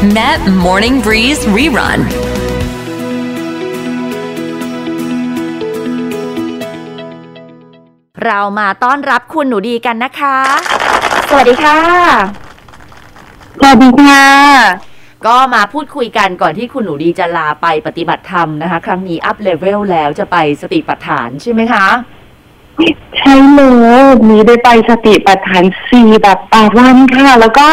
Met Morning Breeze Rerun เรามาต้อนรับคุณหนูดีกันนะคะ สวัสดีค่ะ สวัสดีค่ะ ก็มาพูดคุยกันก่อนที่คุณหนูดีจะลาไปปฏิบัติธรรมนะคะ ครั้งนี้อัพเลเวลแล้วจะไปสติปัฏฐานใช่ไหมคะ ใช่เลยมีได้ไปสติปัฏฐานสี่แบบแปดวันค่ะ แล้วก็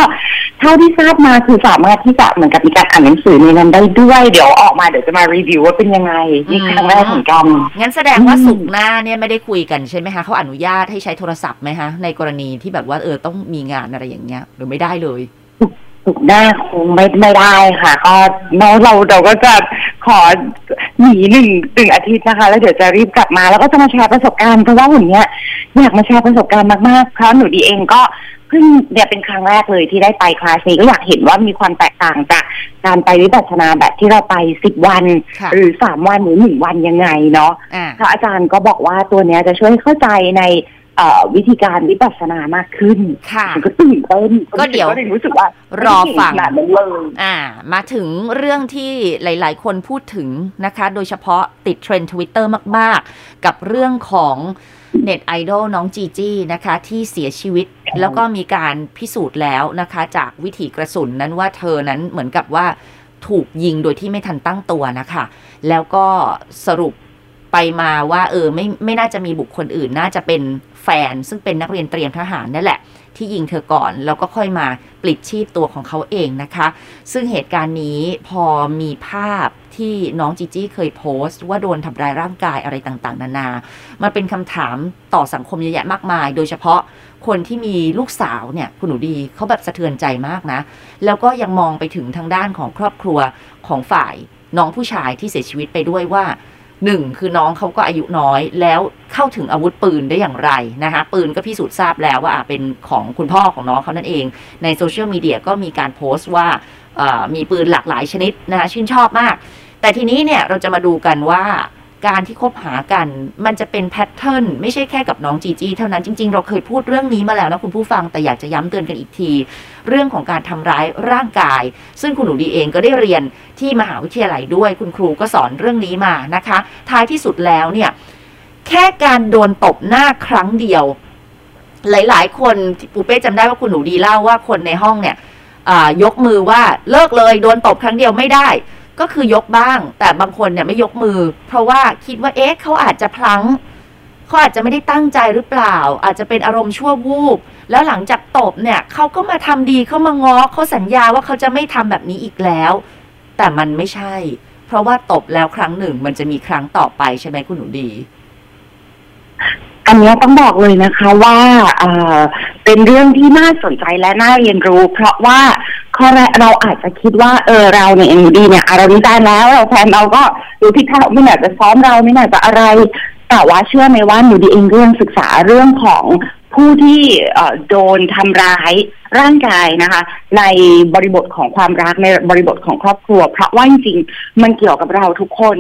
เท่าที่ทราบมาคือสามารถที่จะเหมือนกับมีการอ่านหนังสือในนั้นได้ด้วยเดี๋ยวออกมาเดี๋ยวจะมารีวิวว่าเป็นยังไงนี่ครั้งแรกเหมือนกันงั้นแสดงว่าสุกหน้าเนี่ยไม่ได้คุยกันใช่ไหมคะเขาอนุญาตให้ใช้โทรศัพท์ไหมคะในกรณีที่แบบว่าเออต้องมีงานอะไรอย่างเงี้ยหรือไม่ได้เลย สุกร์หน้าคงไม่ไม่ได้ค่ะ ก็เนาะเราเราก็จะขอหนีหนึ่งตึงอาทิตย์นะคะ แล้วเดี๋ยวจะรีบกลับมา แล้วก็จะมาแชร์ประสบการณ์เพราะว่าวันเนี้ยอยากมาแชร์ประสบการณ์มากๆเพราะหนูดีเองก็เพิ่งเนี่ยเป็นครั้งแรกเลยที่ได้ไปคลาสนี้ก็อยากเห็นว่ามีความแตกต่างจากการไปวิปัสสนาแบบที่เราไปสิบวันค่ะหรือสามวันหรือหนึ่งวันยังไงเนาะอ่าพระอาจารย์ก็บอกว่าตัวเนี้ยจะช่วยให้เข้าใจในเอ่อ วิธีการวิปัสสนามากขึ้นค่ะมันก็ตื่นเต้นก็เดี๋ยวก็รู้สึกว่ารอฟังขนาดนั้นเลยอ่า มาถึงเรื่องที่หลาย ๆ คนพูดถึงนะคะ โดยเฉพาะติดเทรนด์ทวิตเตอร์มาก ๆ กับเรื่องของเน็ตไอดอลน้องจีจี้นะคะ ที่เสียชีวิตแล้วก็มีการพิสูจน์แล้วนะคะ จากวิถีกระสุนนั้นว่าเธอนั้นเหมือนกับว่าถูกยิงโดยที่ไม่ทันตั้งตัวนะคะ แล้วก็สรุป ไปมาว่า เออไม่ไม่น่าจะมีบุคคลอื่น น่าจะเป็นแฟน ซึ่งเป็นนักเรียนเตรียมทหารนั่นแหละ ที่ยิงเธอก่อน แล้วก็ค่อยมาปลิดชีพตัวของเขาเองนะคะ ซึ่งเหตุการณ์นี้พอมีภาพที่น้องจีจี้เคยโพสต์ ว่าโดนทำร้ายร่างกายอะไรต่างๆ นานา มันเป็นคำถามต่อสังคมเยอะแยะมากมาย โดยเฉพาะคนที่มีลูกสาวเนี่ยคุณหนูดีเขาแบบสะเทือนใจมากนะ แล้วก็ยังมองไปถึงทางด้านของครอบครัวของฝ่ายน้องผู้ชายที่เสียชีวิตไปด้วยว่า หนึ่งคือน้องเขาก็อายุน้อยแล้วเข้าถึงอาวุธปืนได้อย่างไรนะคะปืนก็พิสูจน์ทราบแล้วว่าเป็นของคุณพ่อของน้องเขานั่นเอง ในโซเชียลมีเดียก็มีการโพสต์ว่ามีปืนหลากหลายชนิดนะคะชื่นชอบมาก แต่ทีนี้เนี่ยเราจะมาดูกันว่า การที่คบหากัน มันจะเป็น pattern ไม่ใช่แค่กับน้องจีจีเท่านั้นจริง ๆ เราเคยพูดเรื่องนี้มาแล้วนะคุณผู้ฟังแต่อยากจะย้ำเตือนกันอีกที เรื่องของการทำร้ายร่างกาย ซึ่งคุณหนูดีเองก็ได้เรียนที่มหาวิทยาลัยด้วยคุณครูก็สอนเรื่องนี้มานะคะ ท้ายที่สุดแล้วเนี่ยแค่การโดนตบหน้าครั้งเดียว หลาย ๆ คนปูเป้จำได้ว่าคุณหนูดีเล่าว่าคนในห้องเนี่ยยกมือว่าเลิกเลยโดนตบครั้งเดียวไม่ได้ ก็คือยกบ้าง แต่บางคนเนี่ยไม่ยกมือ เพราะว่าคิดว่าเอ๊ะเขาอาจจะพลั้งเขาอาจจะไม่ได้ตั้งใจหรือเปล่า อาจจะเป็นอารมณ์ชั่ววูบแล้วหลังจากตบเนี่ยเขาก็มาทำดีเขามาง้อเขาสัญญาว่าเขาจะไม่ทำแบบนี้อีกแล้ว แต่มันไม่ใช่ เพราะว่าตบแล้วครั้งหนึ่ง มันจะมีครั้งต่อไปใช่ไหมคุณหนูดี อันนี้ต้องบอกเลยนะคะว่าเป็นเรื่องที่น่าสนใจและน่าเรียนรู้ เพราะว่าข้อแรกเราอาจจะคิดว่าเออเราเนี่ยเอ็นดีเนี่ยเราวิจารณ์แล้วเราแฟนเราก็ดูที่เขาไม่น่าจะซ้อมเราไม่น่าจะอะไร แต่ว่าเชื่อไหมว่าหนูดีเองเรื่องศึกษาเรื่องของผู้ที่โดนทำร้ายร่างกายนะคะ ในบริบทของความรักในบริบทของครอบครัว เพราะว่าจริงๆมันเกี่ยวกับเราทุกคน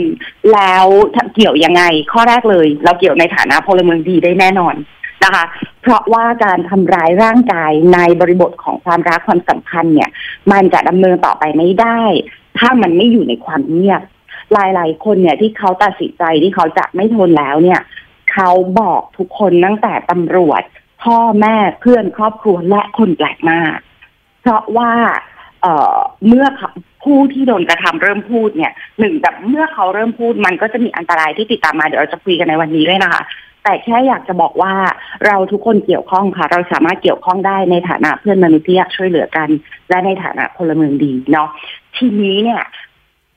แล้วเกี่ยวยังไงข้อแรกเลย เราเกี่ยวในฐานะพลเมืองดีได้แน่นอนนะคะ เพราะว่าการทำร้ายร่างกายในบริบทของความรักความสัมพันธ์เนี่ย มันจะดำเนินต่อไปไม่ได้ ถ้ามันไม่อยู่ในความเงียบ หลาย ๆ คนเนี่ยที่เขาตัดสินใจที่เขาจะไม่ทนแล้วเนี่ยเขาบอกทุกคนตั้งแต่ตำรวจ พ่อแม่เพื่อนครอบครัวและคนแปลกหน้าเพราะว่าเอ่อเมื่อผู้ที่โดนกระทำเริ่มพูดเนี่ยหนึ่งแต่เมื่อเขาเริ่มพูดมันก็จะมีอันตรายที่ติดตามมาเดี๋ยวเราจะคุยกันในวันนี้ด้วยนะคะ แต่แค่อยากจะบอกว่าเราทุกคนเกี่ยวข้องค่ะ เราสามารถเกี่ยวข้องได้ในฐานะเพื่อนมนุษย์ที่อยากช่วยเหลือกัน และในฐานะพลเมืองดีเนาะทีนี้เนี่ย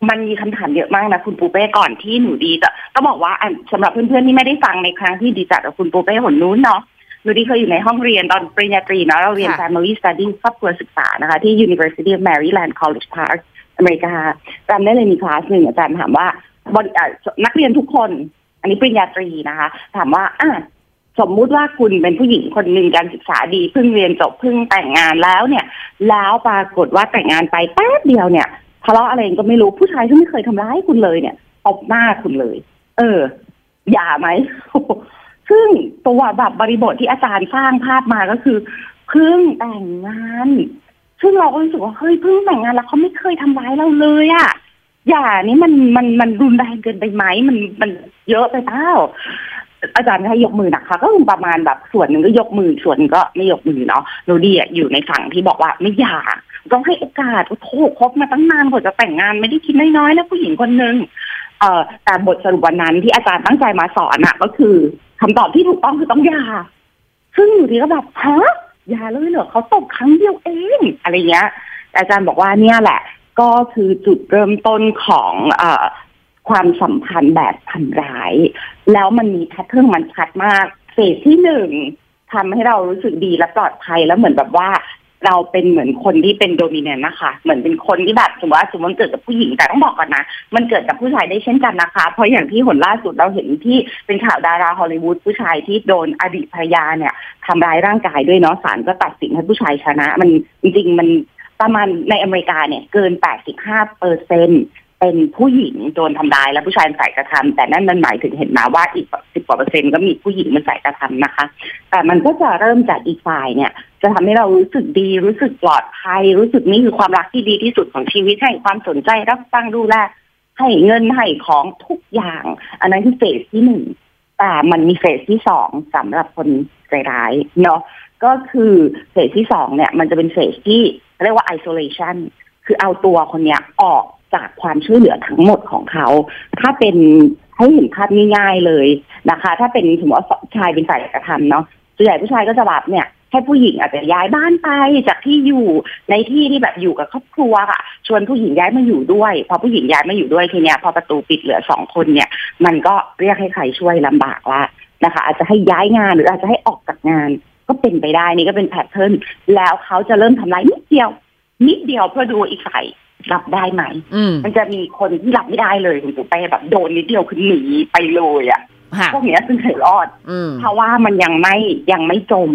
มันมีคำถามเยอะมากนะคุณปูเป้ก่อนที่หนูดีจะต้องบอกว่าอันสำหรับเพื่อนๆที่ไม่ได้ฟังในครั้งที่ดีจัดกับคุณปูเป้หนนู้นเนาะหนูดีเคยอยู่ในห้องเรียนตอนปริญญาตรีเนาะเราเรียนค่ะ Family Studies ครอบครัวศึกษานะคะ ที่ University of Maryland College Park อเมริกาจำได้เลยมีคลาสหนึ่งอาจารย์ถามว่าบริอะนักเรียนทุกคน อันนี้ปริญญาตรีนะคะ ถามว่าอะสมมุติว่าคุณเป็นผู้หญิงคนหนึ่งการศึกษาดีเพิ่งเรียนจบเพิ่งแต่งงานแล้วเนี่ย แล้วปรากฏว่าแต่งงานไปแป๊บเดียวเนี่ย ทะเลาะอะไรก็ไม่รู้ผู้ชายที่ไม่เคยทำร้ายคุณเลยเนี่ยตบหน้าคุณเลย เออ อย่าไหมซึ่งตัวแบบบริบทที่อาจารย์สร้างภาพมาก็คือเพิ่งแต่งงาน ซึ่งเราก็รู้สึกว่าเฮ้ยเพิ่งแต่งงานแล้วเขาไม่เคยทำร้ายเราเลยอะ่ะอย่านี่มันมันมันรุนแรงเกินไปไหมมันมันเยอะไปเปล่าอาจารย์ให้ยกมือนะคะก็ประมาณแบบส่วนหนึ่งก็ยกมือส่วนก็ไม่ยกมือเนาะโรดี้อะอยู่ในฝั่งที่บอกว่าไม่อยาก ต้องให้โอกาสโอ้โหคบมาตั้งนานกว่าจะแต่งงานไม่ได้คิดน้อยๆนะผู้หญิงคนหนึ่งเอ่อแต่บทสรุปวันนั้นที่อาจารย์ตั้งใจมาสอนอะก็คือคำตอบที่ถูกต้องคือต้องยาซึ่งอยู่ดีก็แบบฮะยาเลยเหรอเขาตบครั้งเดียวเองอะไรเงี้ย อาจารย์บอกว่าเนี่ยแหละ ก็คือจุดเริ่มต้นของเอ่อความสัมพันธ์แบบทำร้าย แล้วมันมีแพทเทิร์นมันชัดมากเฟสที่หนึ่งทำให้เรารู้สึกดีและปลอดภัยแล้วเหมือนแบบว่า เราเป็นเหมือนคนที่เป็นโดมิเนนต์นะคะ เหมือนเป็นคนที่แบบสมมติว่าสมมติมันเกิดกับผู้หญิงแต่ต้องบอกก่อนนะ มันเกิดกับผู้ชายได้เช่นกันนะคะ เพราะอย่างที่หนล่าสุดเราเห็นที่เป็นข่าวดาราฮอลลีวูดผู้ชายที่โดนอดีตภรรยาเนี่ยทำร้ายร่างกายด้วยเนาะศาลก็ตัดสินให้ผู้ชายชนะ มันจริงๆมันประมาณในอเมริกาเนี่ยเกิน 85เปอร์เซ็นเป็นผู้หญิงโดนทำร้ายและผู้ชายใส่กระทำแต่นั่นมันหมายถึงเห็นนะว่าอีกสิบกว่าเปอร์เซ็นต์ก็มีผู้หญิงมันใส่กระทำนะคะ แต่มันก็จะเริ่มจากอีกฝ่ายเนี่ย จะทำให้เรารู้สึกดี รู้สึกปลอดภัย รู้สึกนี่คือความรักที่ดีที่สุดของชีวิตให้ความสนใจรับฟังดูแลให้เงินให้ของทุกอย่าง อันนั้นคือเฟสที่หนึ่งแต่มันมีเฟสที่สองสำหรับคนใจร้ายเนาะก็คือเฟสที่สองเนี่ย มันจะเป็นเฟสที่เรียกว่า isolation คือเอาตัวคนเนี้ยออกจากความช่วยเหลือทั้งหมดของเขา ถ้าเป็นให้เห็นภาพง่ายๆเลยนะคะ ถ้าเป็นสมมติว่าชายเป็นฝ่ายกระทำเนาะส่วนใหญ่ผู้ชายก็จะแบบเนี่ย ให้ผู้หญิงอาจจะย้ายบ้านไปจากที่อยู่ในที่ที่แบบอยู่กับครอบครัวอะชวนผู้หญิงย้ายมาอยู่ด้วย พอผู้หญิงย้ายมาอยู่ด้วยทีเนี้ยพอประตูปิดเหลือสองคนเนี่ย มันก็เรียกให้ใครช่วยลำบากละนะคะ อาจจะให้ย้ายงานหรืออาจจะให้ออกจากงาน ก็เป็นไปได้นี่ก็เป็นแพทเทิร์นแล้วเขาจะเริ่มทำร้ายนิดเดียว นิดเดียวเพื่อดูอีกฝ่ายรับได้ไหมอืมมันจะมีคนที่รับไม่ได้เลยคุณปู่ไปแบบโดนนิดเดียวคือหนีไปเลยอะค่ะพวกเนี้ยซึ่งเคยรอดอืมเพราะว่ามันยังไม่ยังไม่จม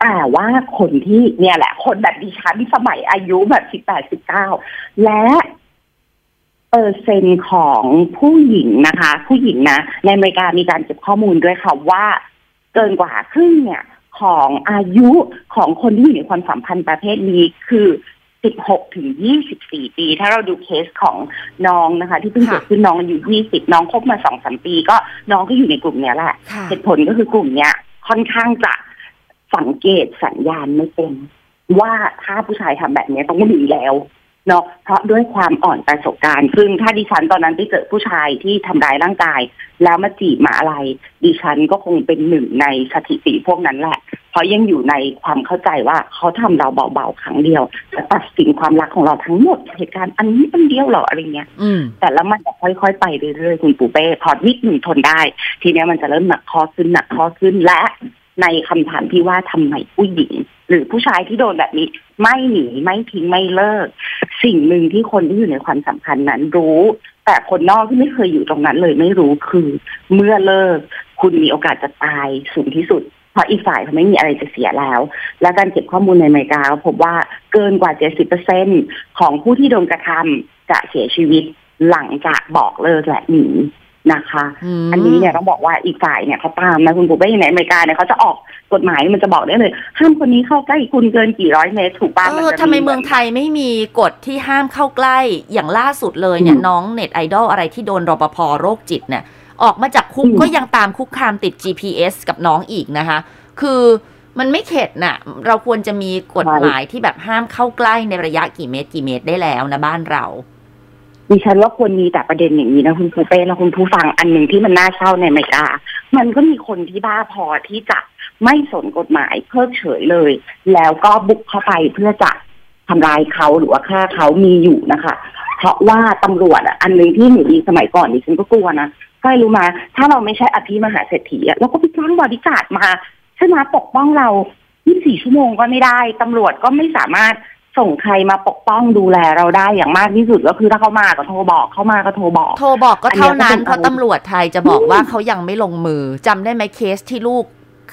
แต่ว่าคนที่เนี่ยแหละ คนแบบดิฉันสมัยอายุแบบสิบแปดสิบเก้าและเปอร์เซ็นต์ของผู้หญิงนะคะ ผู้หญิงนะ ในอเมริกามีการเก็บข้อมูลด้วยค่ะว่า เกินกว่าครึ่งเนี่ย ของอายุของคนที่อยู่ในความสัมพันธ์ประเภทนี้คือ16ถึง24ปี ถ้าเราดูเคสของน้องนะคะ ที่เพิ่งค่ะเกิดขึ้นน้องอายุ20น้องคบมาสองสามปี ก็น้องก็อยู่ในกลุ่มเนี้ยแหละค่ะเหตุผลก็คือกลุ่มเนี้ยค่อนข้างจะ สังเกตสัญญาณไม่เป็น ว่าถ้าผู้ชายทำแบบเนี้ยต้องหนีแล้วเนาะเพราะด้วยความอ่อนประสบการณ์ ซึ่งถ้าดิฉันตอนนั้นไปเจอผู้ชายที่ทำร้ายร่างกาย แล้วมาจีบมาอะไร ดิฉันก็คงเป็นหนึ่งในสถิติพวกนั้นแหละ เพราะยังอยู่ในความเข้าใจว่าเขาทำเราเบาๆครั้งเดียวจะตัดสินความรักของเราทั้งหมดเหตุการณ์อันนี้อันเดียวเหรออะไรเงี้ยอืมแต่แล้วมันจะค่อยๆไปเรื่อยๆคุณปูเป้พอวิกหนึ่งทนได้ ทีเนี้ยมันจะเริ่มหนักคอขึ้นหนักคอขึ้นและ ในคำถามที่ว่าทำไมผู้หญิง หรือผู้ชายที่โดนแบบนี้ ไม่หนีไม่ทิ้งไม่เลิก สิ่งหนึ่งที่คนที่อยู่ในความสัมพันธ์นั้นรู้ แต่คนนอกที่ไม่เคยอยู่ตรงนั้นเลยไม่รู้คือ เมื่อเลิก คุณมีโอกาสจะตายสูงที่สุดเพราะอีกฝ่ายเขาไม่มีอะไรจะเสียแล้ว และการเก็บข้อมูลในอเมริกาพบว่าเกินกว่า 70%ของผู้ที่โดนกระทำจะเสียชีวิตหลังจากบอกเลิกและหนี นะคะอืมอันนี้เนี่ยต้องบอกว่าอีกฝ่ายเนี่ยเขาตามนะคุณปู่เป้ในอเมริกาเนี่ยเขาจะออกกฎหมายมันจะบอกได้เลย ห้ามคนนี้เข้าใกล้คุณเกินกี่ร้อยเมตรถูกป่ะเอมันอจะทำไมเมืองไทยไม่มีกฎที่ห้ามเข้าใกล้อย่างล่าสุดเลยเนี่ยน้องเน็ตไอดอลอะไรที่โดนรปภโรคจิตเนี่ย ออกมาจากคุกก็ยังตามคุกคามติด GPS กับน้องอีกนะคะ คือมันไม่เข็ดน่ะ เราควรจะมีกฎหมายที่แบบห้ามเข้าใกล้ในระยะกี่เมตรกี่เมตรได้แล้วนะบ้านเรา ดิฉันว่าควรมีแต่ประเด็นอย่างนี้นะคุณปูเป้และคุณผู้ฟังอันหนึ่งที่มันน่าเศร้าในอเมริกา มันก็มีคนที่บ้าพอที่จะไม่สนกฎหมายเพิกเฉยเลย แล้วก็บุกเข้าไปเพื่อจะทำร้ายเขาหรือว่าฆ่าเขามีอยู่นะคะ เพราะว่าตำรวจอันหนึ่งที่หนูดีสมัยก่อนดิฉันก็กลัวนะก็รู้มา ถ้าเราไม่ใช่อภิมหาเศรษฐีเราก็ไปจ้างบริการดมาใช่ไหมปกป้องเรา 24 ชั่วโมงก็ไม่ได้ตำรวจก็ไม่สามารถ ส่งใครมาปกป้องดูแลเราได้อย่างมากที่สุดก็คือถ้าเขามาก็โทรบอกเข้ามาก็โทรบอก โทรบอกก็เท่านั้นอันเนี้ยก็เป็นเพราะตำรวจไทยจะบอกว่าเขายังไม่ลงมือจำได้ไหมเคสที่ลูก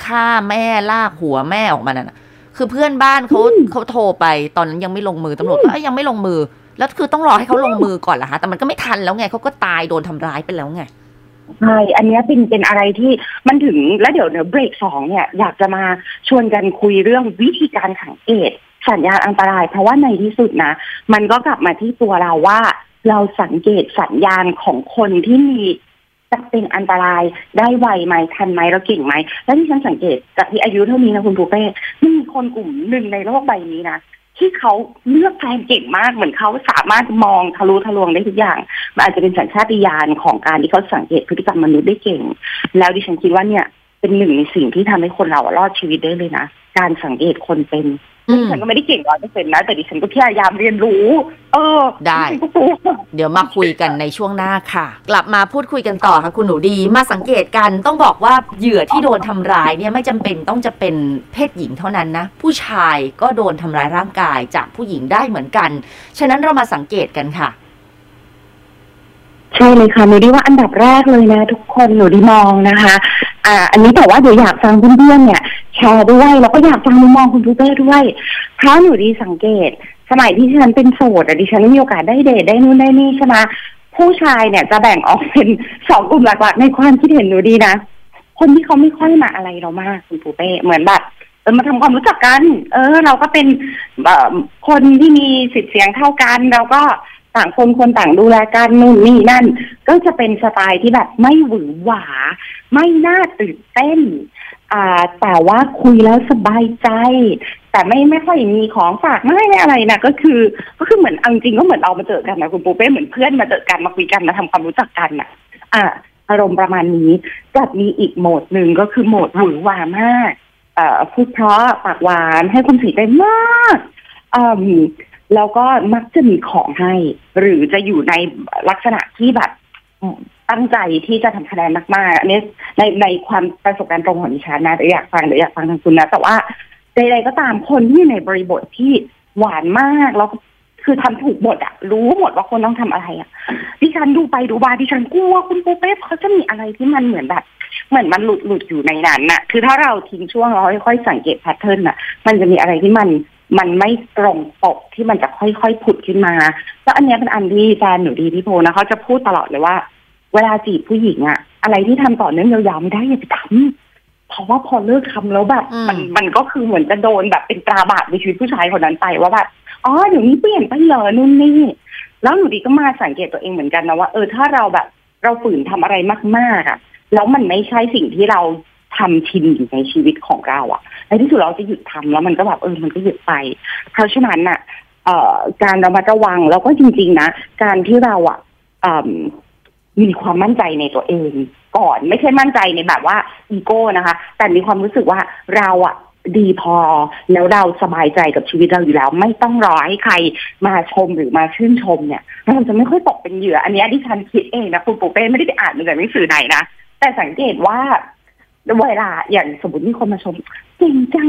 ฆ่าแม่ลากหัวแม่ออกมานั่นน่ะคือเพื่อนบ้านเขาเขาโทรไปตอนนั้นยังไม่ลงมือตำรวจก็เอ้ยยังไม่ลงมือ แล้วคือต้องรอให้เขาลงมือก่อนละฮะแต่มันก็ไม่ทันแล้วไงเขาก็ตายโดนทำร้ายไปแล้วไงใช่ อันเนี้ยเป็นเป็นอะไรที่มันถึงแล้วเดี๋ยวเดี๋ยวเบรกสองเนี่ย อยากจะมาชวนกันคุยเรื่องวิธีการสังเกต สัญญาณอันตราย เพราะว่าในที่สุดนะ มันก็กลับมาที่ตัวเราว่า เราสังเกตสัญญาณของคนที่มีจะเป็นอันตรายได้ไวไหมทันไหมเราเก่งไหม แล้วที่ฉันสังเกตจากที่อายุเท่านี้นะคุณปูเป้มีคนกลุ่มหนึ่งในโลกใบนี้นะที่เขาเลือกแฟนเก่งมากเหมือนเขาสามารถมองทะลุทะลวงได้ทุกอย่าง มันอาจจะเป็นสัญชาติญาณของการที่เขาสังเกตพฤติกรรมมนุษย์ได้เก่ง แล้วดิฉันคิดว่าเนี่ยเป็นหนึ่งในสิ่งที่ทำให้คนเรารอดชีวิตได้เลยนะ การสังเกตคนเป็น ดิฉันก็ไม่ได้เก่งร้อยเปอร์เซ็นต์นะ แต่ดิฉันก็พยายามเรียนรู้ เออ ได้ดิฉันก็กลัวเดี๋ยวมาคุยกันในช่วงหน้าค่ะ กลับมาพูดคุยกันต่อค่ะคุณหนูดีมาสังเกตกันต้องบอกว่าเหยื่อที่โดนทำร้ายเนี่ยไม่จำเป็นต้องจะเป็นเพศหญิงเท่านั้นนะ ผู้ชายก็โดนทำร้ายร่างกายจากผู้หญิงได้เหมือนกัน ฉะนั้นเรามาสังเกตกันค่ะใช่เลยค่ะหนูดีว่าอันดับแรกเลยนะ ทุกคนหนูดีมองนะคะ อ่า อันนี้แต่ว่าเดี๋ยวอยากฟังเพื่อนๆเนี่ย แชร์ด้วย แล้วก็อยากฟังมุมมองคุณปูเป้ด้วย เพราะหนูดีสังเกต สมัยที่ฉันเป็นโสดอะดิฉันมีโอกาสได้เดทได้นู่นได้นี่ใช่ไหมผู้ชายเนี่ยจะแบ่งออกเป็นสองกลุ่มหลักๆ ในความคิดเห็นหนูดีนะ คนที่เขาไม่ค่อยมาอะไรเรามากคุณปูเป้เหมือนแบบเออมาทำความรู้จักกัน เออ เราก็เป็นคนที่มีสิทธิ์เสียงเท่ากัน เราก็ต่างคนคนต่างดูแลกันนู่นนี่นั่น ก็จะเป็นสไตล์ที่แบบไม่หวือหวา ไม่น่าตื่นเต้น อ่าแต่ว่าคุยแล้วสบายใจ แต่ไม่ไม่ค่อยมีของฝากไม่ไม่อะไรนะก็คือ ก็คือเหมือนเอาจริงก็เหมือนเรามาเจอกันนะคุณปูเป้เหมือนเพื่อนมาเจอกันมาคุยกันมาทำความรู้จักกันอะ อ่าอารมณ์ประมาณนี้กับมีอีกโหมดหนึ่งก็คือโหมดหวือหวามากเอ่อพูดเพราะปากหวานให้คุณสีใจมากอืมแล้วก็มักจะมีของให้ หรือจะอยู่ในลักษณะที่แบบ ตั้งใจที่จะทำคะแนนมากๆ อันนี้ในในความประสบการณ์ตรงของดิฉันนะเดี๋ยวอยากฟังเดี๋ยวอยากฟังทางคุณนะ แต่ว่าใดๆก็ตามคนที่ในบริบทที่หวานมากแล้วคือทำถูกหมดอะรู้หมดว่าคนต้องทำอะไรอะดิฉันดูไปดูมาดิฉันกลัวคุณปูเป้เขาจะมีอะไรที่มันเหมือนแบบ เหมือนมันหลุดหลุดอยู่ในนั้นน่ะ คือถ้าเราทิ้งช่วงเราค่อยๆสังเกตแพทเทิร์นน่ะ มันจะมีอะไรที่มันมันไม่ตรงปกที่มันจะค่อยๆผุดขึ้นมา แล้วอันเนี้ยเป็นอันที่แฟนหนูดีพี่โพนะเขาจะพูดตลอดเลยว่า เวลาจีบผู้หญิงอะอะไรที่ทำต่อเนื่องยาวๆไม่ได้อย่าไปทำเพราะว่าพอเลิกทำแล้วแบบอืมมันมันก็คือเหมือนจะโดนแบบเป็นตราบาปในชีวิตผู้ชายคนนั้นไปว่าแบบอ๋อเดี๋ยวนี้เปลี่ยนไปเหรอนู่นนี่แล้วหนูดีก็มาสังเกตตัวเองเหมือนกันนะว่าเออถ้าเราแบบ เราฝืนทำอะไรมากๆอะแล้วมันไม่ใช่สิ่งที่เราทำชินอยู่ในชีวิตของเราอะในที่สุดเราจะหยุดทำแล้วมันก็แบบเออมันก็หยุดไป เพราะฉะนั้นน่ะเอ่อการระมัดระวังแล้วก็จริง ๆ นะ การที่เราอะอื มีความมั่นใจในตัวเองก่อนไม่ใช่มั่นใจในแบบว่าอีโก้นะคะ แต่มีความรู้สึกว่าเราอะดีพอแล้วเราสบายใจกับชีวิตเราอยู่แล้ว ไม่ต้องรอให้ใครมาชมหรือมาชื่นชมเนี่ยเราจะไม่ค่อยตกเป็นเหยื่อ อันนี้ยที่ฉันคิดเองนะคุณปูเป้ไม่ได้ไปอ่านมาจากหนังสือไหนนะแต่สังเกตว่าเวลาอย่างสมมติมีคนมาชมเก่งจัง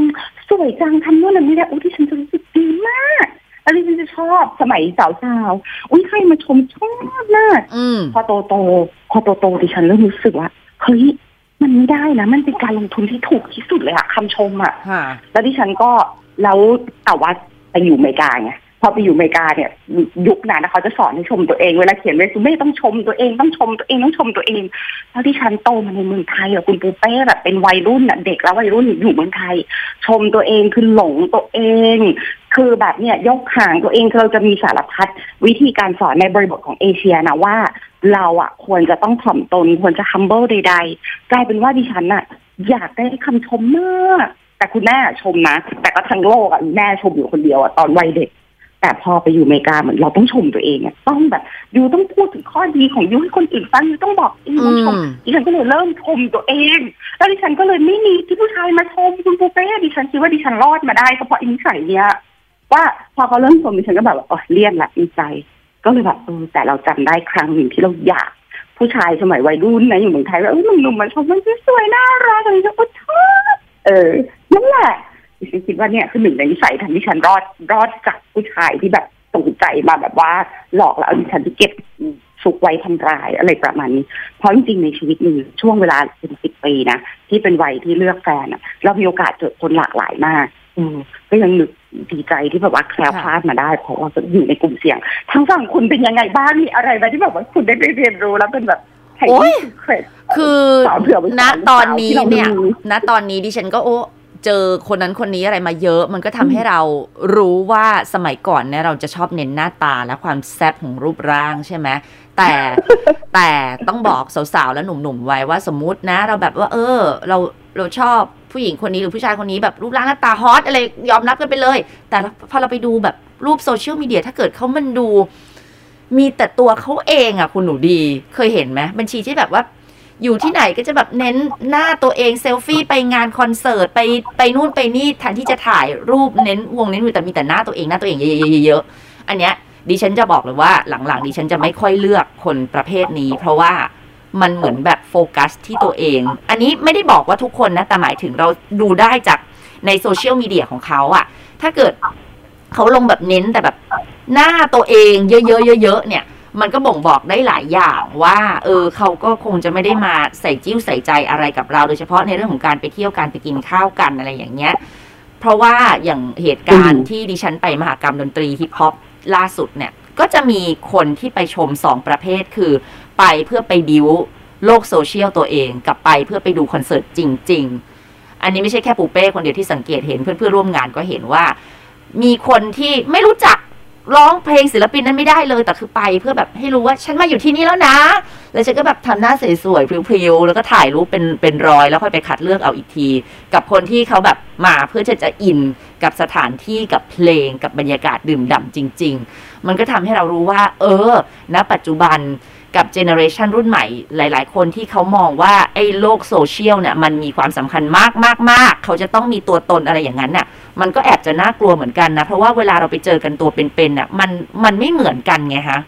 สวยจังทำนู่นทำนี่ได้วอุ้ยที่ฉันจะรู้สึกดีมาก แล้วดิฉันจะชอบสมัยสาวๆอุ้ยใครมาชมชอบมากอืมพอโตโตๆพอโตโตๆดิฉันเริ่มรู้สึกว่าเฮ้ยมันไม่ได้นะ มันเป็นการลงทุนที่ถูกที่สุดเลยอะคำชมอะค่ะแล้วดิฉันก็แล้วแต่ว่าไปอยู่อเมริกาไง พอไปอยู่อเมริกาเนี่ยยุคนั้นนะเขาจะสอนให้ชมตัวเองเวลาเขียนเรซูเม่ต้องชมตัวเองต้องชมตัวเองต้องชมตัวเองแล้วที่ฉันโตมาในเมืองไทยอะคุณปูเป้แบบเป็นวัยรุ่นอะเด็กแล้ววัยรุ่นอยู่เมืองไทย ชมตัวเองคือหลงตัวเอง คือแบบเนี่ยยกหางตัวเองคือเราจะมีสารพัดวิธีการสอนในบริบทของเอเชียนะว่า เราอะควรจะต้องถ่อมตนควรจะ humble ใดๆกลายเป็นว่าดิฉันอะอยากได้คำชมมาก แต่คุณแม่ชมนะแต่ก็ทั้งโลกอะแม่ชมอยู่คนเดียวอะตอนวัยเด็ก แต่พอไปอยู่อเมริกาเหมือนเราต้องชมตัวเองอะต้องแบบยูต้องพูดถึงข้อดีของยูให้คนอื่นฟังยูต้องบอกเองต้องชมอืมดิฉันก็เลยเริ่มชมตัวเอง แล้วดิฉันก็เลยไม่มีที่ผู้ชายมาชมคุณปูเป้ดิฉันคิดว่าดิฉันรอดมาได้ก็เพราะอินิสัยเนี้ยว่าพอเขาเริ่มชมดิฉันก็แบบว่าอ๋อเลี่ยนละดีใจก็เลยแบบเออแต่เราจำได้ครั้งหนึ่งที่เราอยากผู้ชายสมัยวัยรุ่นนะอยู่เมืองไทยว่าเออหนุ่มๆมาชมมันสวยน่ารักอะไรก็ชอบเออนั่นแหละ ดิฉันคิดว่าเนี่ยคือหนึ่งในนิสัยทำที่ฉันรอดรอดจากผู้ชายที่แบบตรงใจมาแบบว่าหลอกแล้วเอาดิฉันที่เก็บสุกไว้ทำร้ายอะไรประมาณนี้ เพราะจริงๆในชีวิตหนึ่งช่วงเวลาเป็นสิบปีนะที่เป็นวัยที่เลือกแฟนอะเรามีโอกาสเจอคนหลากหลายมาก อืมก็ยังนึกดีใจที่แบบว่าแคล้วคลาดมาได้ เพราะว่าอยู่ในกลุ่มเสี่ยง ทั้งฝั่งคุณเป็นยังไงบ้างมีอะไรไหมที่แบบว่าคุณได้ไปเรียนรู้แล้วเป็นแบบไฮโอ๊ยเครดคือสาวเผื่อไว้ณสาวตอนนี้ที่เราไม่เนี่ยรู้ณตอนนี้ดิฉันก็โอ้ เจอคนนั้นคนนี้อะไรมาเยอะ มันก็ทำให้เรารู้ว่าสมัยก่อนเนี่ยเราจะชอบเน้นหน้าตาและความแซ่บของรูปร่างใช่ไหมแต่แต่ต้องบอกสาวๆ และหนุ่มๆไว้ว่าสมมุตินะ เราแบบว่า เออ เราเราชอบผู้หญิงคนนี้หรือผู้ชายคนนี้แบบรูปร่างหน้าตาฮอตอะไรยอมรับกันไปเลย แต่พอเราไปดูแบบรูปโซเชียลมีเดียถ้าเกิดเขามันดู มีแต่ตัวเขาเองอะคุณหนูดี เคยเห็นไหมบัญชีที่แบบว่า อยู่ที่ไหนก็จะแบบเน้นหน้าตัวเองเซลฟี่ไปงานคอนเสิร์ตไปไปนู่นไปนี่แทนที่จะถ่ายรูปเน้นวงเน้นวิวแต่มีแต่หน้าตัวเองหน้าตัวเองเยอะๆๆอันเนี้ยดิฉันจะบอกเลยว่าหลังๆดิฉันจะไม่ค่อยเลือกคนประเภทนี้ เพราะว่ามันเหมือนแบบโฟกัสที่ตัวเอง อันนี้ไม่ได้บอกว่าทุกคนนะ แต่หมายถึงเราดูได้จากในโซเชียลมีเดียของเขาอะถ้าเกิดเขาลงแบบเน้นแต่แบบหน้าตัวเองเยอะๆเยอะๆเนี่ย มันก็บ่งบอกได้หลายอย่างว่า เออเขาก็คงจะไม่ได้มาใส่จิ้วใส่ใจอะไรกับเรา โดยเฉพาะในเรื่องของการไปเที่ยวการไปกินข้าวกันอะไรอย่างเงี้ย เพราะว่าอย่างเหตุการณ์ที่ดิฉันไปมหากรรมดนตรีฮิปฮอปล่าสุดเนี่ย ก็จะมีคนที่ไปชมสองประเภทคือ ไปเพื่อไปดิวโลกโซเชียลตัวเอง กับไปเพื่อไปดูคอนเสิร์ตจริง ๆ อันนี้ไม่ใช่แค่ปูเป้คนเดียวที่สังเกตเห็นเพื่อนๆร่วมงานก็เห็นว่ามีคนที่ไม่รู้จัก ร้องเพลงศิลปินนั้นไม่ได้เลย แต่คือไปเพื่อแบบให้รู้ว่าฉันมาอยู่ที่นี่แล้วนะ แล้วฉันก็แบบทำหน้าสวยๆพริ้วๆแล้วก็ถ่ายรูปเป็นเป็นรอยแล้วค่อยไปคัดเลือกเอาอีกที กับคนที่เขาแบบมาเพื่อจะจะอินกับสถานที่กับเพลงกับบรรยากาศดื่มด่าจริง ๆ มันก็ทำให้เรารู้ว่า เออ ณ ปัจจุบัน กับ generation รุ่นใหม่หลาย ๆ คนที่เขามองว่าไอ้โลกโซเชียลเนี่ยมันมีความสำคัญมากมากมากเขาจะต้องมีตัวตนอะไรอย่างนั้นน่ะ มันก็แอบจะน่ากลัวเหมือนกันนะ เพราะว่าเวลาเราไปเจอกันตัวเป็นๆน่ะ มันมันไม่เหมือนกันไงฮะ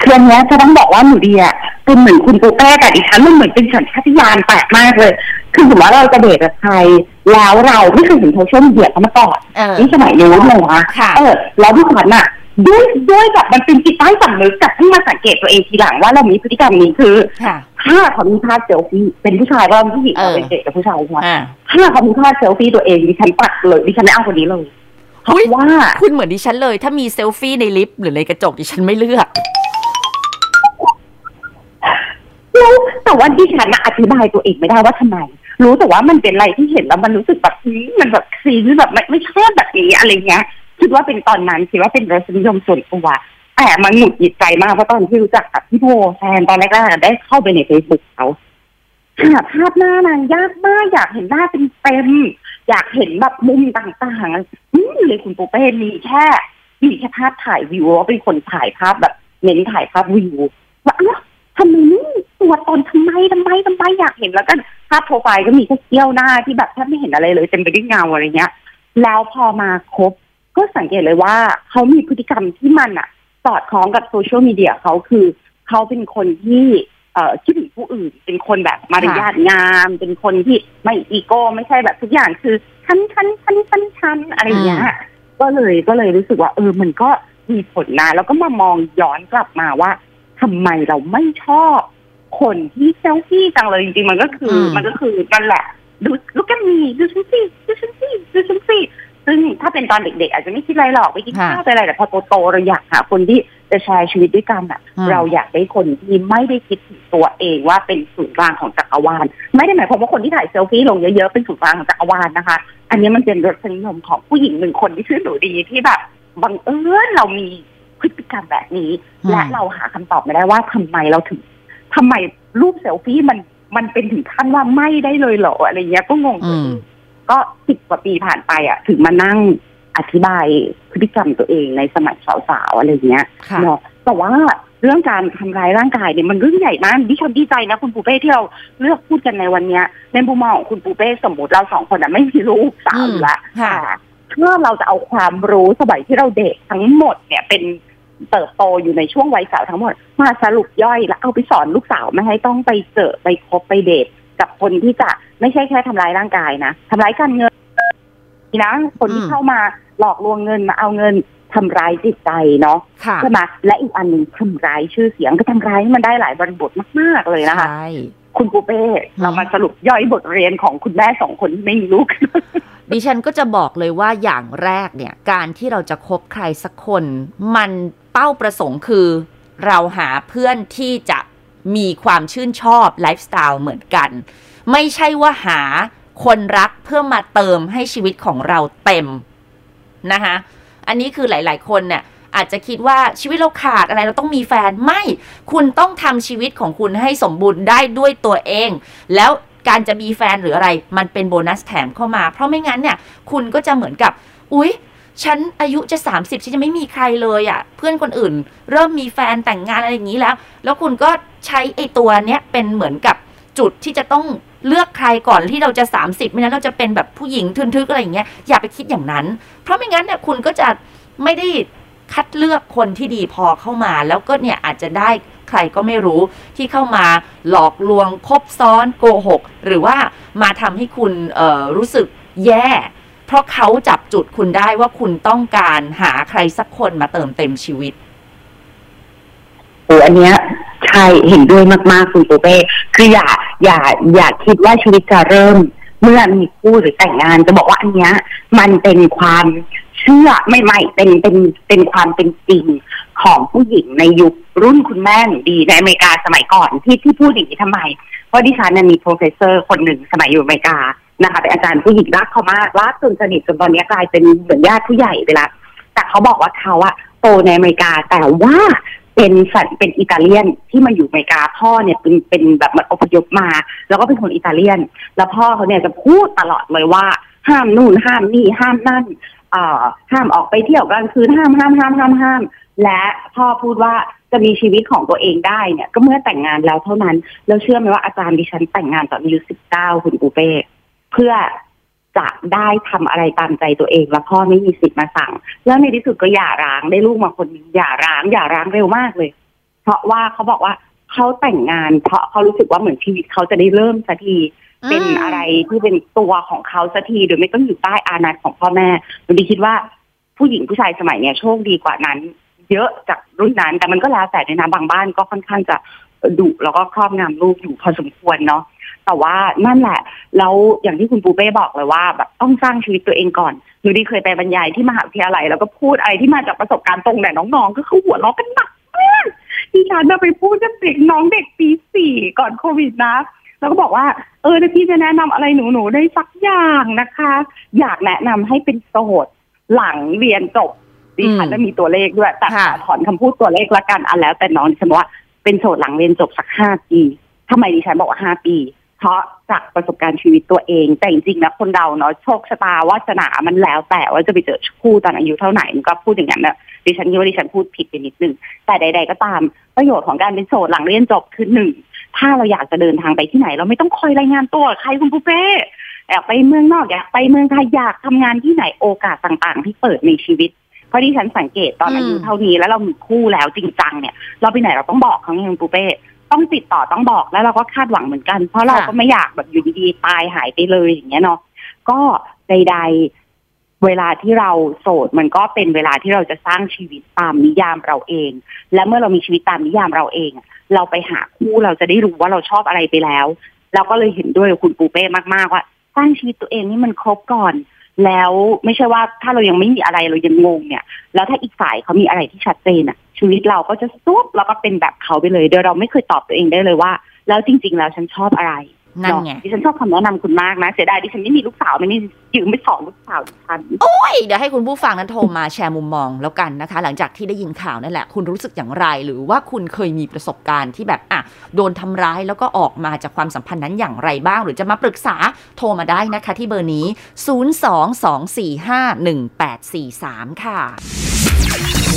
คืออันเนี้ยจะต้องบอกว่าหนูดีอะเป็นเหมือนคุณปูเป้แต่ดิฉันมันเหมือนเป็นสัญชาตญาณแปลกมากเลย คือสมมติว่าเราจะเดทกับใครแล้วเราไม่เคยเห็นโซเชียลมีเดียเขามาก่อนเออนี่สมัยนู้นเลยนะค่ะเออแล้วดิฉันอะ ด้วยด้วยแบบมันเป็นจิตใต้สำนึกแต่เพิ่งมาสังเกตตัวเองทีหลังว่าเรามีพฤติกรรมนี้คือค่ะถ้าเขามีภาพเซลฟี่เป็นผู้ชายก็ผู้หญิงเออเป็นเด็กกับผู้ชายใช่ไหมอ่าถ้าเขามีภาพเซลฟี่ตัวเองดิฉันปัดเลยดิฉันไม่เอาคนนี้เลยอุ๊ราะยว่าคุณเหมือนดิฉันเลย ถ้ามีเซลฟี่ในลิฟต์หรือในกระจกดิฉันไม่เลือกแล้วแต่ว่าดิฉันน่ะอธิบายตัวเองไม่ได้ว่าทำไม รู้แต่ว่ามันเป็นอะไรที่เห็นแล้วมันรู้สึกแบบนี้มันแบบซีนแบบไม่ไม่ชอบแบบนี้อะไรเงี้ย คิดว่าเป็นตอนนั้นคิดว่าเป็นรสนิยมส่วนตัวแต่มันหงุดหงิดใจมากเพราะตอนที่รู้จักกับพี่โพแฟนตอนแรกๆได้เข้าไปในเฟซบุ๊กเขาหาภาพหน้านางยากมากอยากเห็นหน้าเป็นเต็มอยากเห็นแบบมุมต่างๆนี่เลยคุณปูเป้มีแค่มีแค่ภาพถ่ายวิวว่าเป็นคนถ่ายภาพแบบเน้นถ่ายภาพวิวว่าอ้าวทำไมไม่ตัวตนทำไมทำไมทำไมอยากเห็นแล้วก็ภาพโปรไฟล์ก็มีแค่เกี้ยวหน้าที่แบบแทบไม่เห็นอะไรเลยเต็มไปด้วยเงาอะไรเงี้ย แล้วพอมาคบ ก็สังเกตเลยว่าเขามีพฤติกรรมที่มันอะสอดคล้องกับโซเชียลมีเดียเขาคือเขาเป็นคนที่เอ่อคิดถึงผู้อื่น เป็นคนแบบมารยาทงาม เป็นคนที่ไม่อีโก้ไม่ใช่แบบทุกอย่างคือชั้นชั้นชั้นชั้นชั้นอะไรอย่างเงี้ยก็เลยก็เลยรู้สึกว่า เออมันก็มีผลนะ แล้วก็มามองย้อนกลับมาว่าทำไมเราไม่ชอบคนที่เซลฟี่จังเลยจริงๆมันก็คืออมมันก็คือนั่นแหละดูลูกกันมีดูฉันสิดูฉันสิดูฉันสิ ซึ่งถ้าเป็นตอนเด็กๆ อาจจะไม่คิดอะไรหรอกไปกินค่ะข้าวไปอะไรแต่พอโตๆเราอยากหาคนที่จะแชร์ชีวิตด้วยกันอะอืมเราอยากได้คนที่ไม่ได้คิดถึงตัวเองว่าเป็นศูนย์กลางของจักรวาล ไม่ได้หมายความว่าคนที่ถ่ายเซลฟี่ลงเยอะๆเป็นศูนย์กลางของจักรวาลนะคะ อันนี้มันเป็นรสนิยมของผู้หญิงหนึ่งคนที่ชื่อหนูดีที่แบบบังเอิญเรามีพฤติกรรมแบบนี้อืมและเราหาคำตอบไม่ได้ว่าทำไมเราถึงทำไมรูปเซลฟี่มันมันเป็นถึงขั้นว่าไม่ได้เลยเหรออะไรเงี้ยก็งงอืม ก็สิบกว่าปีผ่านไปอะ ถึงมานั่งอธิบายพฤติกรรมตัวเองในสมัยสาวๆอะไรเงี้ยค่ะเนาะแต่ว่าเรื่องการทำร้ายร่างกายเนี่ยมันเรื่องใหญ่มากดิฉันดีใจนะคุณปูเป้ที่เราเลือกพูดกันในวันเนี้ยในมุมมองของคุณปูเป้สมมติเราสองคนอะไม่มีลูกสาวอยู่ละค่ะแต่ถ้าเราจะเอาความรู้สมัยที่เราเด็กทั้งหมดเนี่ยเป็นเติบโตอยู่ในช่วงวัยสาวทั้งหมด มาสรุปย่อยแล้วเอาไปสอนลูกสาวไม่ให้ต้องไปเจอไปคบไปเดท กับคนที่จะไม่ใช่แค่ทำร้ายร่างกายนะทำร้ายการเงินนะคนที่อืมเข้ามาหลอกลวงเงินมาเอาเงินทำร้ายจิตใจเนาะค่ะใช่ไหมและอีกอันหนึ่งทำร้ายชื่อเสียงก็ทำร้ายมันได้หลายบริบทมาก ๆ เลยนะคะใช่คุณปูเป้เรามาสรุปย่อยบทเรียนของคุณแม่สองคนที่ไม่มีลูกดิฉันก็จะบอกเลยว่าอย่างแรกเนี่ย การที่เราจะคบใครสักคน มันเป้าประสงค์คือ เราหาเพื่อนที่จะ มีความชื่นชอบไลฟ์สไตล์เหมือนกัน ไม่ใช่ว่าหาคนรักเพื่อมาเติมให้ชีวิตของเราเต็มนะคะอันนี้คือหลาย ๆ คนเนี่ยอาจจะคิดว่าชีวิตเราขาดอะไรเราต้องมีแฟนไม่ คุณต้องทำชีวิตของคุณให้สมบูรณ์ได้ด้วยตัวเอง แล้วการจะมีแฟนหรืออะไร มันเป็นโบนัสแถมเข้ามา เพราะไม่งั้นเนี่ย คุณก็จะเหมือนกับ อุ๊ย ฉันอายุจะ 30 ฉันจะไม่มีใครเลยอะ่ะ เพื่อนคนอื่น เริ่มมีแฟนแต่งงานอะไรอย่างนี้แล้ว แล้วคุณก็ใช้ไอ้ตัวเนี้ยเป็นเหมือนกับจุดที่จะต้องเลือกใครก่อนที่เราจะ 30 ไม่นั้นเราจะเป็นแบบผู้หญิงทึนๆอะไรอย่างเงี้ยอย่าไปคิดอย่างนั้น เพราะไม่งั้นเนี่ยคุณก็จะไม่ได้คัดเลือกคนที่ดีพอเข้ามา แล้วก็เนี่ยอาจจะได้ใครก็ไม่รู้ที่เข้ามาหลอกลวงคบซ้อนโกหก หรือว่ามาทำให้คุณเอ่อรู้สึกแย่ เพราะเขาจับจุดคุณได้ว่าคุณต้องการหาใครสักคนมาเติมเต็มชีวิตโอ้อันเนี้ยใช่เห็นด้วยมาก ๆ คุณปูเป้คืออย่าอย่าอย่าคิดว่าชีวิตจะเริ่ม เมื่อมีคู่หรือแต่งงานจะบอกว่าอันเนี้ย มันเป็นความเชื่อไม่ไม่เป็นเป็นเป็นความเป็นจริงของผู้หญิงในยุครุ่นคุณแม่หนูดีในอเมริกาสมัยก่อนที่ที่พูดอย่างนี้ทำไม เพราะดิฉันเนี่ยมี professor คนหนึ่งสมัยอยู่อเมริกา นะคะเป็นอาจารย์ผู้หญิงรักเขามากรักจนสนิทจนตอนนี้กลายเป็นเหมือนญาติผู้ใหญ่ไปละแต่เขาบอกว่าเขาอะโตในอเมริกาแต่ว่าเป็นสัตว์เป็นอิตาเลียนที่มาอยู่อเมริกาพ่อเนี่ยเป็นเป็นแบบมันอพยพมา แล้วก็เป็นคนอิตาเลียน แล้วพ่อเขาเนี่ยจะพูดตลอดเลยว่า ห้ามนู่นห้ามนี่ห้ามนั่นเอ่าห้ามออกไปเที่ยวกลางคืนห้ามห้ามห้ามห้ามห้าม และพ่อพูดว่าจะมีชีวิตของตัวเองได้เนี่ย ก็เมื่อแต่งงานแล้วเท่านั้น แล้วเชื่อไหมว่าอาจารย์ดิฉันแต่งงานตอนอายุสิบเก้าคุณปูเป้ เพื่อจะได้ทำอะไรตามใจตัวเอง แล้วพ่อไม่มีสิทธิ์มาสั่ง แล้วในที่สุดก็หย่าร้างได้ลูกมาคนหนึงหย่าร้างหย่าร้างเร็วมากเลย เพราะว่าเขาบอกว่าเขาแต่งงาน เพราะเขารู้สึกว่าเหมือนชีวิตเขาจะได้เริ่มสักทีเป็นอะไรที่เป็นตัวของเขาสักทีโดยไม่ต้องอยู่ใต้อานัตของพ่อแม่หนูดีคิดว่าผู้หญิงผู้ชายสมัยเนี้ยโชคดีกว่านั้น เยอะจากรุ่นนั้น แต่มันก็แล้วแต่ในนะบางบ้านก็ค่อนข้างจะดุแล้วก็ครอบงำลูกอยู่พอสมควรเนาะ แต่ว่านั่นแหละ แล้วอย่างที่คุณปูเป้บอกเลยว่าแบบต้องสร้างชีวิตตัวเองก่อนหนูดีเคยไปบรรยายที่มหาวิทยาลัยแล้วก็พูดอะไรที่มาจากประสบการณ์ตรงแต่น้องๆ ก็คือหัวเราะกันหนักมากดิฉันน่ะไปพูดกับเด็กน้องเด็กปีสี่ก่อนโควิดนะแล้วก็บอกว่า เออถ้าพี่จะแนะนำอะไรหนูหนูๆได้สักอย่างนะคะ อยากแนะนำให้เป็นโสดหลังเรียนจบดิฉันจะมีตัวเลขด้วยแต่ขค่ะอถอนคำพูดตัวเลขละกันอันแล้ว แต่น้องดิฉันบอกว่าเป็นโสดหลังเรียนจบสักห้าปีทำไมดิฉันบอกว่าห้าปี เพราะจากประสบการณ์ชีวิตตัวเอง แต่จริงๆนะคนเราเนาะโชคชะตาวาสนามันแล้ว แต่ว่าจะไปเจอคู่ตอนอายุเท่าไหร่ก็พูดอย่างนั้นนะดิฉันคิดว่าดิฉันพูดผิดไปนิดนึง แต่ใด ๆ ก็ตามประโยชน์ของการเป็นโสดหลังเรียนจบคือหนึ่งถ้าเราอยากจะเดินทางไปที่ไหน เราไม่ต้องคอยรายงานตัวใครคุณปูเป้อยากไปเมืองนอกอยากไปเมืองไทยอยากทำงานที่ไหนโอกาสต่างๆ ที่เปิดในชีวิตเพราะที่ฉันสังเกตตอนอายุเท่านี้แล้วเรามีคู่แล้วจริงจังเนี่ย เราไปไหนเราต้องบอกเขาไงคุณปูเป้ ต้องติดต่อต้องบอกแล้วเราก็คาดหวังเหมือนกัน เพราะเราก็ไม่อยากแบบอยู่ดีๆตายหายไปเลยอย่างเงี้ยเนาะก็ใด ๆ เวลาที่เราโสดมันก็เป็นเวลาที่เราจะสร้างชีวิตตามนิยามเราเอง และเมื่อเรามีชีวิตตามนิยามเราเองอะเราไปหาคู่เราจะได้รู้ว่าเราชอบอะไรไปแล้วเราก็เลยเห็นด้วยกับคุณปูเป้มากๆว่าสร้างชีวิตตัวเองนี่มันครบก่อน แล้วไม่ใช่ว่าถ้าเรายังไม่มีอะไรเรายังงงเนี่ย แล้วถ้าอีกฝ่ายเขามีอะไรที่ชัดเจนอะ ชีวิตเราก็จะซุบแล้วก็เป็นแบบเขาไปเลย โดยเราไม่เคยตอบตัวเองได้เลยว่า แล้วจริง ๆ แล้วฉันชอบอะไรนั่นไงเาะดิฉันชอบคำแนะนำคุณมากนะ เสียดายดิฉันไม่มีลูกสาวไม่นี่ยืมไปสอนลูกสาวดิฉันโอ้ยเดี๋ยวให้คุณผู้ฟังนั้นโทรมาแชร์มุมมองแล้วกันนะคะ หลังจากที่ได้ยินข่าวนั่นแหละ คุณรู้สึกอย่างไร หรือว่าคุณเคยมีประสบการณ์ที่แบบอะโดนทำร้ายแล้วก็ออกมาจากความสัมพันธ์นั้นอย่างไรบ้าง หรือจะมาปรึกษาโทรมาได้นะคะ ที่เบอร์นี้ 022451843 ค่ะ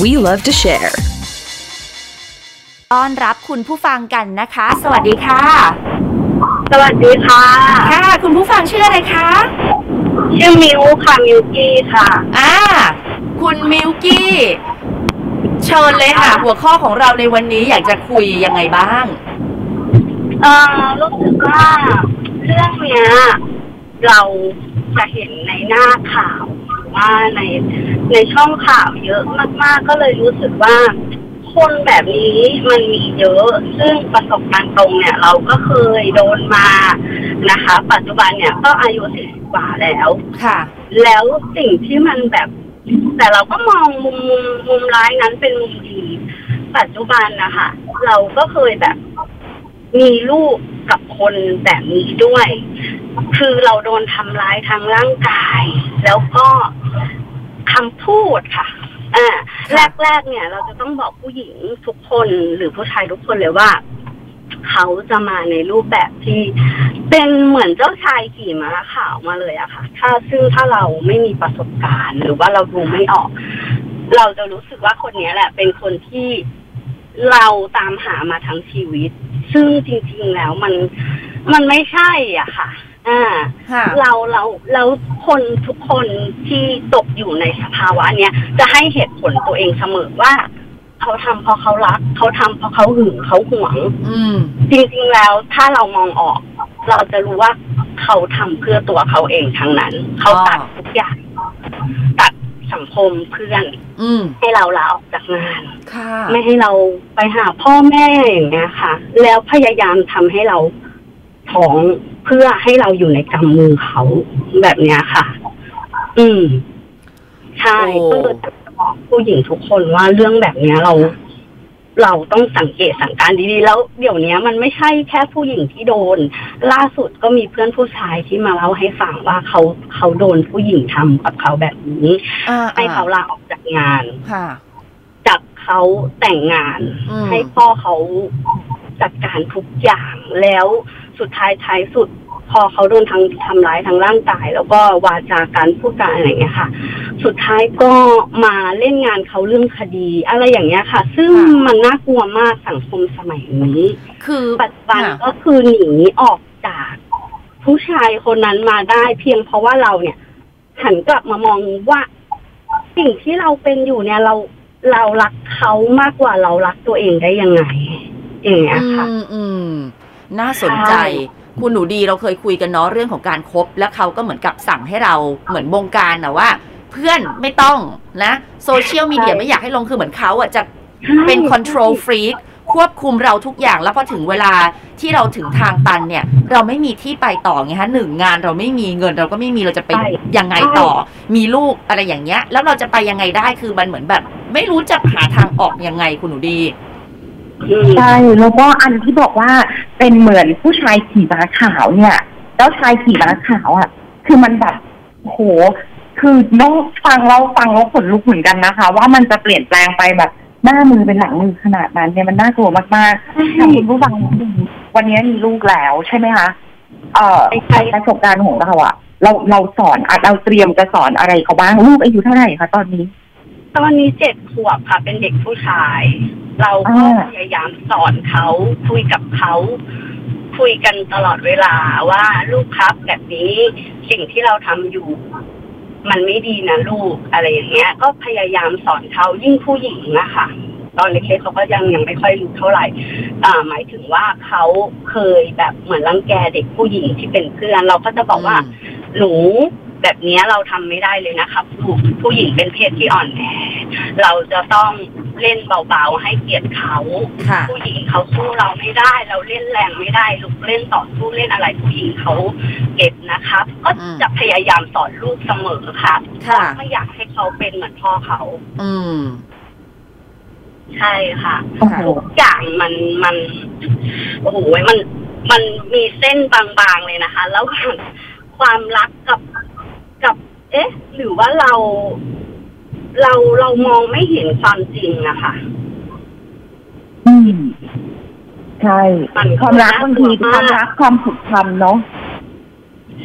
We love to share. ต้อนรับคุณผู้ฟังกันนะคะ สวัสดีค่ะ สวัสดีค่ะ ค่ะ คุณผู้ฟังชื่ออะไรคะ ชื่อมิวค่ะมิวกี้ค่ะ อ่า คุณมิวกี้ เชิญเลยค่ะ หัวข้อของเราในวันนี้อยากจะคุยยังไงบ้าง เอ่อรู้สึกว่าเรื่องเนี้ย เราจะเห็นในหน้าข่าวหรือ ว่าในในช่องข่าวเยอะมาก ๆ ก็เลยรู้สึกว่า คนแบบนี้มันมีเยอะ ซึ่งประสบการณ์ตรงเนี่ย เราก็เคยโดนมานะคะ ปัจจุบันเนี่ยก็อายุสี่สิบกว่าแล้วค่ะ แล้วสิ่งที่มันแบบ แต่เราก็มองมุมมุมมุมร้ายนั้นเป็นมุมดี ปัจจุบันนะคะเราก็เคยแบบมีลูก กับคนแบบนี้ด้วย คือเราโดนทำร้ายทางร่างกาย แล้วก็คำพูดค่ะอ่าแรกๆเนี่ย เราจะต้องบอกผู้หญิงทุกคนหรือผู้ชายทุกคนเลยว่าเขาจะมาในรูปแบบที่เป็นเหมือนเจ้าชายขี่ม้าขาวมาเลยอะค่ะ ถ้าซึ่งถ้าเราไม่มีประสบการณ์ หรือว่าเราดูไม่ออก เราจะรู้สึกว่าคนนี้แหละ เป็นคนที่ เราตามหามาทั้งชีวิต ซึ่งจริง ๆแล้วมันมันไม่ใช่อะค่ะ อ่าค่ะเราเราเราคนทุกคนที่ตกอยู่ในสภาวะเนี้ยจะให้เหตุผลตัวเองเสมอว่าเขาทำเพราะเขารัก เขาทำเพราะเขาหึงเขาหวง อืม จริง ๆแล้วถ้าเรามองออก เราจะรู้ว่าเขาทำเพื่อตัวเขาเองทั้งนั้น เขาตัดทุกอย่างตัด สังคมเพื่อนอืมให้เราลาออกจากงานค่ะไม่ให้เราไปหาพ่อแม่อย่างเงี้ยค่ะ แล้วพยายามทำให้เราท้องเพื่อให้เราอยู่ในกำมือเขาแบบเนี้ยค่ะ อืม ใช่โอ้ก็เลยจะบอกผู้หญิงทุกคนว่าเรื่องแบบเนี้ยเรา เราต้องสังเกตสังการดีๆ แล้วเดี๋ยวนี้มันไม่ใช่แค่ผู้หญิงที่โดน ล่าสุดก็มีเพื่อนผู้ชายที่มาเล่าให้ฟังว่าเขาเขาโดนผู้หญิงทำกับเขาแบบนี้อ่าให้เขาลาออกจากงานค่ะจากเขาแต่งงานอืมให้พ่อเขาจัดการทุกอย่างแล้วสุดท้ายท้ายสุด พอเขาโดนทางทำร้ายทางร่างกาย แล้วก็วาจาการพูดการอะไรอย่างเงี้ยค่ะ สุดท้ายก็มาเล่นงานเขาเรื่องคดี อะไรอย่างเงี้ยค่ะ ซึ่งค่ะมันน่ากลัวมากสังคมสมัยนี้ คือปัจจุบันค่ะก็คือหนีออกจากผู้ชายคนนั้นมาได้เพียงเพราะว่าเราเนี่ย หันกลับมามองว่าสิ่งที่เราเป็นอยู่เนี่ยเราเรารักเขามากกว่าเรารักตัวเองได้ยังไงอย่างเงี้ยค่ะ อืมอืมน่าสนใจใช่คุณหนูดีเราเคยคุยกันเนาะเรื่องของการคบแล้วเขาก็เหมือนกับสั่งให้เราเหมือนบงการนะว่า เพื่อนไม่ต้องนะโซเชียลมีเดียไม่อยากให้ลงคือเหมือนเขาอะจะเป็น control freak ควบคุมเราทุกอย่างแล้วพอถึงเวลาที่เราถึงทางตันเนี่ย เราไม่มีที่ไปต่อไงฮะหนึ่งงานเราไม่มีเงินเราก็ไม่มีเราจะไปใช่ยังไงต่อ มีลูกอะไรอย่างเงี้ย แล้วเราจะไปยังไงได้คือมันเหมือนแบบ ไม่รู้จะหาทางออกยังไงคุณหนูดีอืมใช่แล้วก็อันที่บอกว่าเป็นเหมือนผู้ชายขี่ม้าขาวเนี่ยเจ้าชายขี่ม้าขาวอะ คือมันแบบโห คือน้องฟังเราฟังแล้วขนลุกเหมือนกันนะคะ ว่ามันจะเปลี่ยนแปลงไปแบบหน้ามือเป็นหลังมือขนาดนั้นเนี่ยมันน่ากลัวมากๆถ้าคุณผู้ฟังวันนี้มีลูกแล้วใช่ไหมคะเอ่อใช่ประสบการณ์ของเราอะเราเราสอนอเราเตรียมจะสอนอะไรเขาบ้างลูกอายุเท่าไหร่คะตอนนี้ตอนนี้เจ็ดขวบค่ะ เป็นเด็กผู้ชาย เราก็พยายามสอนเขาคุยกับเขาคุยกันตลอดเวลาว่าลูกครับแบบนี้สิ่งที่เราทำอยู่ มันไม่ดีนะลูกอะไรอย่างเงี้ย ก็พยายามสอนเขายิ่งผู้หญิงนะคะตอนเล็กๆเขาก็ยังยังไม่ค่อยรู้เท่าไหร่อ่าหมายถึงว่าเขาเคยแบบเหมือนรังแกเด็กผู้หญิงที่เป็นเพื่อน เราก็จะบอกว่า หนูแบบเนี้ยเราทำไม่ได้เลยนะครับลูกผู้หญิงเป็นเพศที่อ่อนแอเราจะต้อง เล่นเบาๆให้เกียรติเขาค่ะผู้หญิงเขาสู้เราไม่ได้ เราเล่นแรงไม่ได้ลูกเล่นต่อสู้เล่นอะไรผู้หญิงเขาเก็บนะครับ ก็อืมจะพยายามสอนลูกเสมอค่ะค่ะไม่อยากให้เขาเป็นเหมือนพ่อเขา อืมใช่ค่ะโอ้โหทุกอย่างมันมันโอ้โหมันมันมีเส้นบางๆเลยนะคะ แล้วความรักกับกับ เอ๊ะ หรือว่าเรา เราเรามองไม่เห็นความจริงอะค่ะ อืม ใช่มันความรักบางทีความรักความผูกพันเนาะ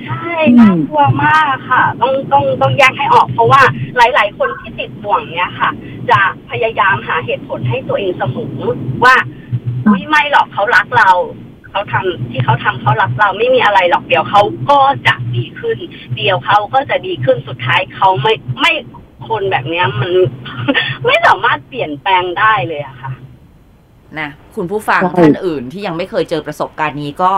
ใช่อืมน่ากลัวมากค่ะ ต้องต้องต้องแยกให้ออก เพราะว่าหลาย ๆ คนที่ติดบ่วงเนี้ยค่ะ จะพยายามหาเหตุผลให้ตัวเองเสมอว่าอุ๊ยไม่หรอกเขารักเราเขาทำที่เขาทำเขารักเราไม่มีอะไรหรอกเดี๋ยวเขาก็จะดีขึ้น เดี๋ยวเขาก็จะดีขึ้นสุดท้ายเขาไม่ไม่ คนแบบเนี้ยมัน ไม่สามารถเปลี่ยนแปลงได้เลยอะค่ะ นะคุณผู้ฟังใช่ท่านอื่นที่ยังไม่เคยเจอประสบการณ์นี้ก็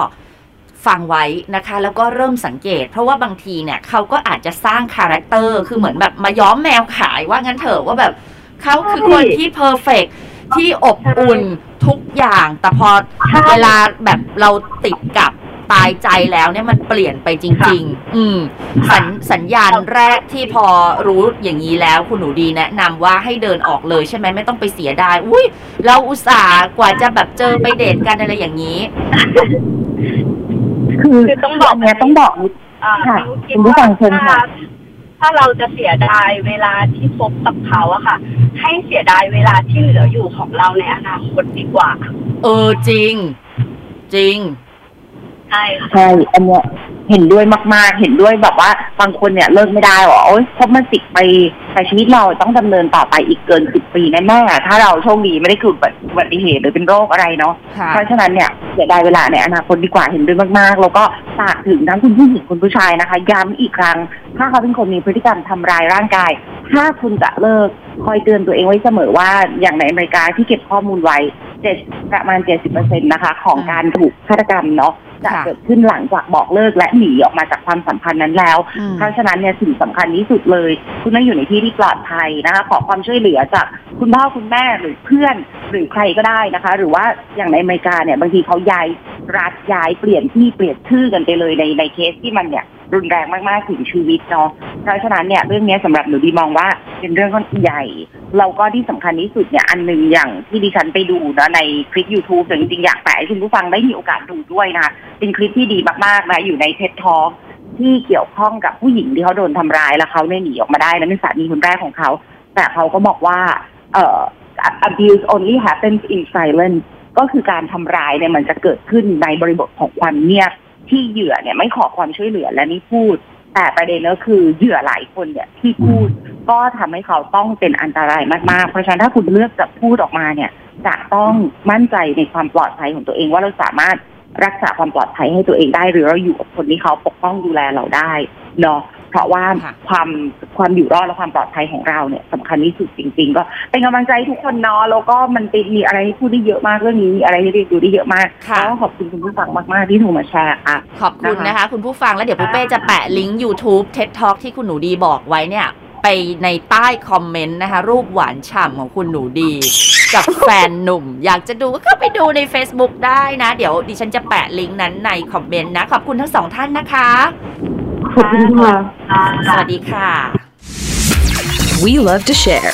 ฟังไว้นะคะ แล้วก็เริ่มสังเกต เพราะว่าบางทีเนี่ยเขาก็อาจจะสร้าง character คือเหมือนแบบมาย้อมแมวขายว่างั้นเถอะว่าแบบเขาคือคนที่ perfect ที่อบอุ่นทุกอย่าง แต่พอใช่เวลาแบบเราติดกับ ตายใจแล้วเนี่ยมันเปลี่ยนไปจริง ๆ อืมสัญสัญญาณแรกที่พอรู้อย่างนี้แล้วคุณหนูดีแนะนำว่าให้เดินออกเลยใช่ไหมไม่ต้องไปเสียดายอุ้ยเราอุตส่าห์กว่าจะแบบเจอไปเดทกันอะไรอย่างนี้ใคือคือต้องบอกนเนี้ยต้องบอกนิดอ่าค่ะมิวคิดคุณผู้ฟังเชิญค่ะถ้าถ้าเราจะเสียดายเวลาที่พบกับเขาอะค่ะ ให้เสียดายเวลาที่เหลืออยู่ของเราในอนาคตดีกว่า เออจริง จริง ใช่ค่ะใช่อันเนี้ยเห็นด้วยมากๆ เห็นด้วยแบบว่าบางคนเนี่ยเลิกไม่ได้หรอโอ๊ยคบมาสิบปีแต่ชีวิตเราต้องดำเนินต่อไปอีกเกินสิบปีแน่ๆถ้าเราโชคดีไม่ได้เกิดอุบัติเหตุหรือเป็นโรคอะไรเนาะค่ะเพราะฉะนั้นเนี่ยเสียดายเวลาในอนาคตดีกว่าเห็นด้วยมากๆ แล้วก็ฝากถึงทั้งคุณผู้หญิงคุณผู้ชายนะคะย้ำอีกครั้ง ถ้าเขาเป็นคนมีพฤติกรรมทำร้ายร่างกาย ถ้าคุณจะเลิกคอยเตือนตัวเองไว้เสมอว่าอย่างในอเมริกาที่เก็บข้อมูลไว้เจ็ดประมาณเจ็ดสิบเปอร์เซ็นต์นะคะ ของการถูกฆาตกรรมเนาะ จะค่ะเกิดขึ้นหลังจากบอกเลิกและหนีออกมาจากความสัมพันธ์นั้นแล้วอืมเพราะฉะนั้นเนี่ยสิ่งสำคัญที่สุดเลย คุณต้องอยู่ในที่ที่ปลอดภัยนะคะขอความช่วยเหลือจากคุณพ่อคุณแม่หรือเพื่อนหรือใครก็ได้นะคะ หรือว่าอย่างในอเมริกาเนี่ยบางทีเขาย้ายรัฐย้ายเปลี่ยนที่เปลี่ยนชื่อกันไปเลยในในเคสที่มันเนี่ยรุนแรงมากๆถึงชีวิตเนาะ เพราะฉะนั้นเนี่ยเรื่องนี้สำหรับหนูดีมองว่าเป็นเรื่องค่อนข้างใหญ่ เราก็ที่สำคัญที่สุดเนี่ยอันหนึ่งอย่างที่ดิฉันไปดูนะในคลิป YouTube แต่จริงๆอยากแปะให้คุณผู้ฟังได้มีโอกาสดูด้วยนะคะเป็นคลิปที่ดีมากๆนะอยู่ในเท็ดทอที่เกี่ยวข้องกับผู้หญิงที่เขาโดนทำร้ายแล้วเขาเนี่ยหนีออกมาได้และเป็นสามีคนแรกของเขา แต่เขาก็บอกว่า เอ่อ abuse only happens in silence ก็คือการทำร้ายเนี่ยมันจะเกิดขึ้นในบริบทของความเงียบที่เหยื่อเนี่ยไม่ขอความช่วยเหลือและนี่พูด แต่ประเด็นก็คือเหยื่อหลายคนเนี่ยที่พูด ก็ทำให้เขาต้องเป็นอันตรายมากๆ เพราะฉะนั้นถ้าคุณเลือกจะพูดออกมาเนี่ยจะต้องมั่นใจในความปลอดภัยของตัวเองว่าเราสามารถ รักษาความปลอดภัยให้ตัวเองได้ หรือเราอยู่กับคนที่เขาปกป้องดูแลเราได้เนาะเพราะว่าค่ะความความอยู่รอดและความปลอดภัยของเราเนี่ยสำคัญที่สุดจริง ๆ ก็เป็นกำลังใจให้ทุกคนเนาะแล้วก็มันเป็นมีอะไรที่พูดได้เยอะมากเรื่องนี้มีอะไรที่เรียนรู้ได้เยอะมากค่ะก็ขอบคุณคุณผู้ฟังมาก ๆ ที่โทรมาแชร์ค่ะขอบคุณนะคะนะคะ คุณผู้ฟังแล้วเดี๋ยวปุ๊เป้จะแปะลิงก์ YouTube TED Talk ที่คุณหนูดีบอกไว้เนี่ย ไปในใต้คอมเมนต์นะคะ รูปหวานฉ่ำของคุณหนูดี กับแฟนหนุ่ม อยากจะดูก็เข้าไปดูใน Facebook ได้นะ เดี๋ยวดิฉันจะแปะลิงก์นั้นในคอมเมนต์นะ ขอบคุณทั้งสองท่านนะคะ ขอบคุณค่ะ สวัสดีค่ะ We love to share.